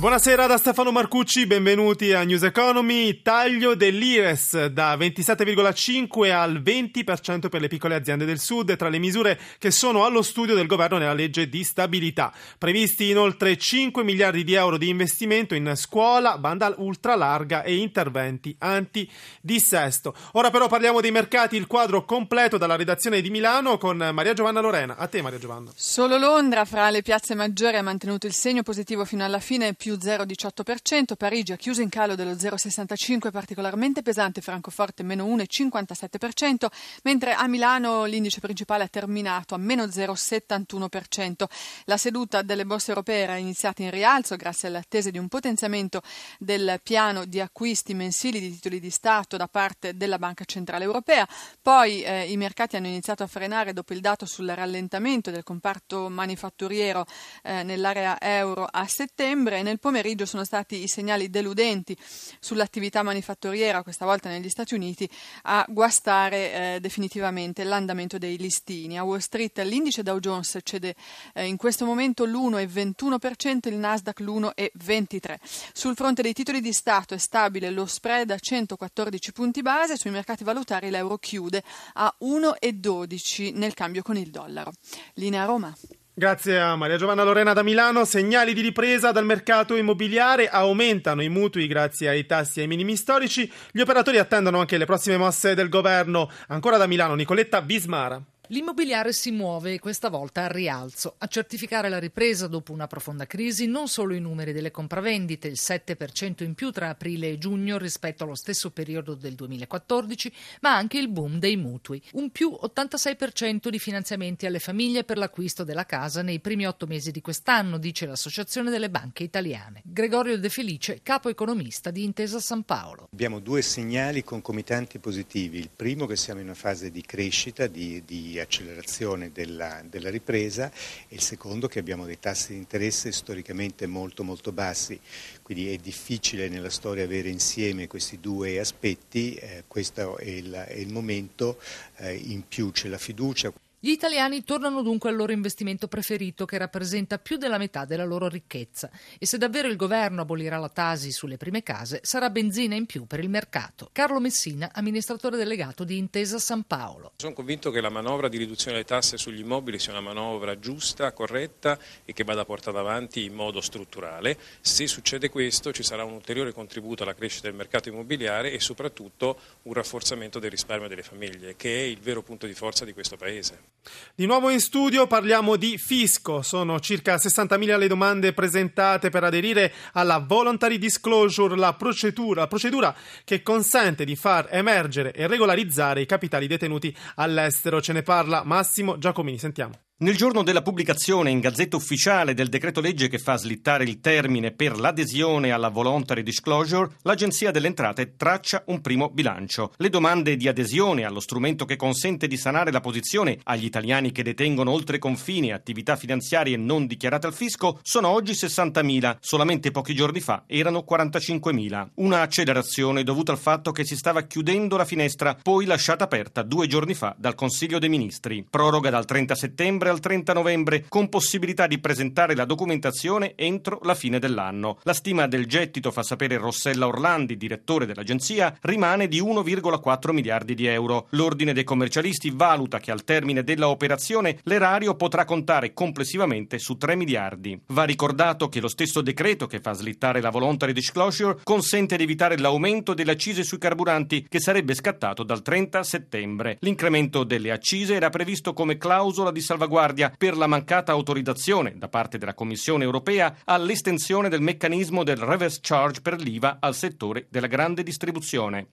Buonasera da Stefano Marcucci, benvenuti a News Economy. Taglio dell'IRES da 27,5 al 20% per le piccole aziende del Sud tra le misure che sono allo studio del governo nella legge di stabilità. Previsti inoltre 5 miliardi di euro di investimento in scuola, banda ultralarga e interventi anti-dissesto. Ora però parliamo dei mercati, il quadro completo dalla redazione di Milano con Maria Giovanna Lorena. A te Maria Giovanna. Solo Londra fra le piazze maggiori ha mantenuto il segno positivo fino alla fine più 0,18%, Parigi ha chiuso in calo dello 0,65%, particolarmente pesante Francoforte meno 1,57%, mentre a Milano l'indice principale ha terminato a meno 0,71%. La seduta delle borse europee era iniziata in rialzo grazie alle attese di un potenziamento del piano di acquisti mensili di titoli di Stato da parte della Banca Centrale Europea. Poi eh, i mercati hanno iniziato a frenare dopo il dato sul rallentamento del comparto manifatturiero eh, nell'area euro a settembre e nel pomeriggio sono stati i segnali deludenti sull'attività manifatturiera, questa volta negli Stati Uniti, a guastare eh, definitivamente l'andamento dei listini. A Wall Street l'indice Dow Jones cede eh, in questo momento l'1,21%, il Nasdaq l'1,23%. Sul fronte dei titoli di Stato è stabile lo spread a 114 punti base, sui mercati valutari l'euro chiude a 1,12 nel cambio con il dollaro. Linea Roma. Grazie a Maria Giovanna Lorena da Milano. Segnali di ripresa dal mercato immobiliare. Aumentano i mutui grazie ai tassi e ai minimi storici. Gli operatori attendono anche le prossime mosse del governo. Ancora da Milano, Nicoletta Bismara. L'immobiliare si muove questa volta al rialzo. A certificare la ripresa dopo una profonda crisi non solo i numeri delle compravendite, il 7% in più tra aprile e giugno rispetto allo stesso periodo del 2014, ma anche il boom dei mutui. Un più 86% di finanziamenti alle famiglie per l'acquisto della casa nei primi otto mesi di quest'anno, dice l'Associazione delle Banche Italiane. Gregorio De Felice, capo economista di Intesa San Paolo. Abbiamo due segnali concomitanti positivi. Il primo che siamo in una fase di crescita, di, di accelerazione della, della, ripresa e il secondo che abbiamo dei tassi di interesse storicamente molto molto bassi, quindi è difficile nella storia avere insieme questi due aspetti, eh, questo è il, è il momento, eh, in più c'è la fiducia. Gli italiani tornano dunque al loro investimento preferito che rappresenta più della metà della loro ricchezza e se davvero il governo abolirà la tasi sulle prime case sarà benzina in più per il mercato. Carlo Messina, amministratore delegato di Intesa San Paolo. Sono convinto che la manovra di riduzione delle tasse sugli immobili sia una manovra giusta, corretta e che vada portata avanti in modo strutturale. Se succede questo ci sarà un ulteriore contributo alla crescita del mercato immobiliare e soprattutto un rafforzamento del risparmio delle famiglie che è il vero punto di forza di questo Paese. Di nuovo in studio parliamo di fisco. Sono circa 60.000 le domande presentate per aderire alla voluntary disclosure, la procedura, la procedura che consente di far emergere e regolarizzare i capitali detenuti all'estero. Ce ne parla Massimo Giacomini. Sentiamo. Nel giorno della pubblicazione in Gazzetta Ufficiale del decreto legge che fa slittare il termine per l'adesione alla voluntary disclosure, l'Agenzia delle Entrate traccia un primo bilancio. Le domande di adesione allo strumento che consente di sanare la posizione agli italiani che detengono oltre confini attività finanziarie non dichiarate al fisco sono oggi 60.000, solamente pochi giorni fa erano 45.000. Una accelerazione dovuta al fatto che si stava chiudendo la finestra, poi lasciata aperta due giorni fa dal Consiglio dei Ministri. Proroga dal 30 settembre al 30 novembre, con possibilità di presentare la documentazione entro la fine dell'anno. La stima del gettito, fa sapere Rossella Orlandi, direttore dell'agenzia, rimane di 1,4 miliardi di euro. L'ordine dei commercialisti valuta che al termine della operazione l'erario potrà contare complessivamente su 3 miliardi. Va ricordato che lo stesso decreto che fa slittare la voluntary disclosure consente di evitare l'aumento delle accise sui carburanti che sarebbe scattato dal 30 settembre. L'incremento delle accise era previsto come clausola di salvaguardia salvaguardia per la mancata autorizzazione da parte della Commissione europea all'estensione del meccanismo del reverse charge per l'IVA al settore della grande distribuzione.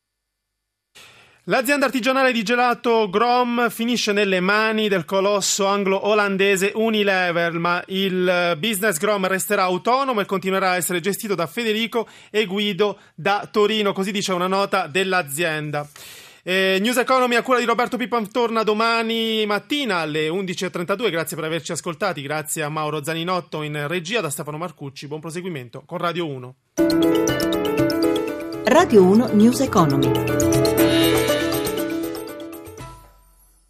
L'azienda artigianale di gelato Grom finisce nelle mani del colosso anglo-olandese Unilever, ma il business Grom resterà autonomo e continuerà a essere gestito da Federico e Guido da Torino, così dice una nota dell'azienda. Eh, News Economy a cura di Roberto Pippan torna domani mattina alle 11.32. Grazie per averci ascoltati. Grazie a Mauro Zaninotto in regia, da Stefano Marcucci. Buon proseguimento con Radio 1. Radio 1 News Economy.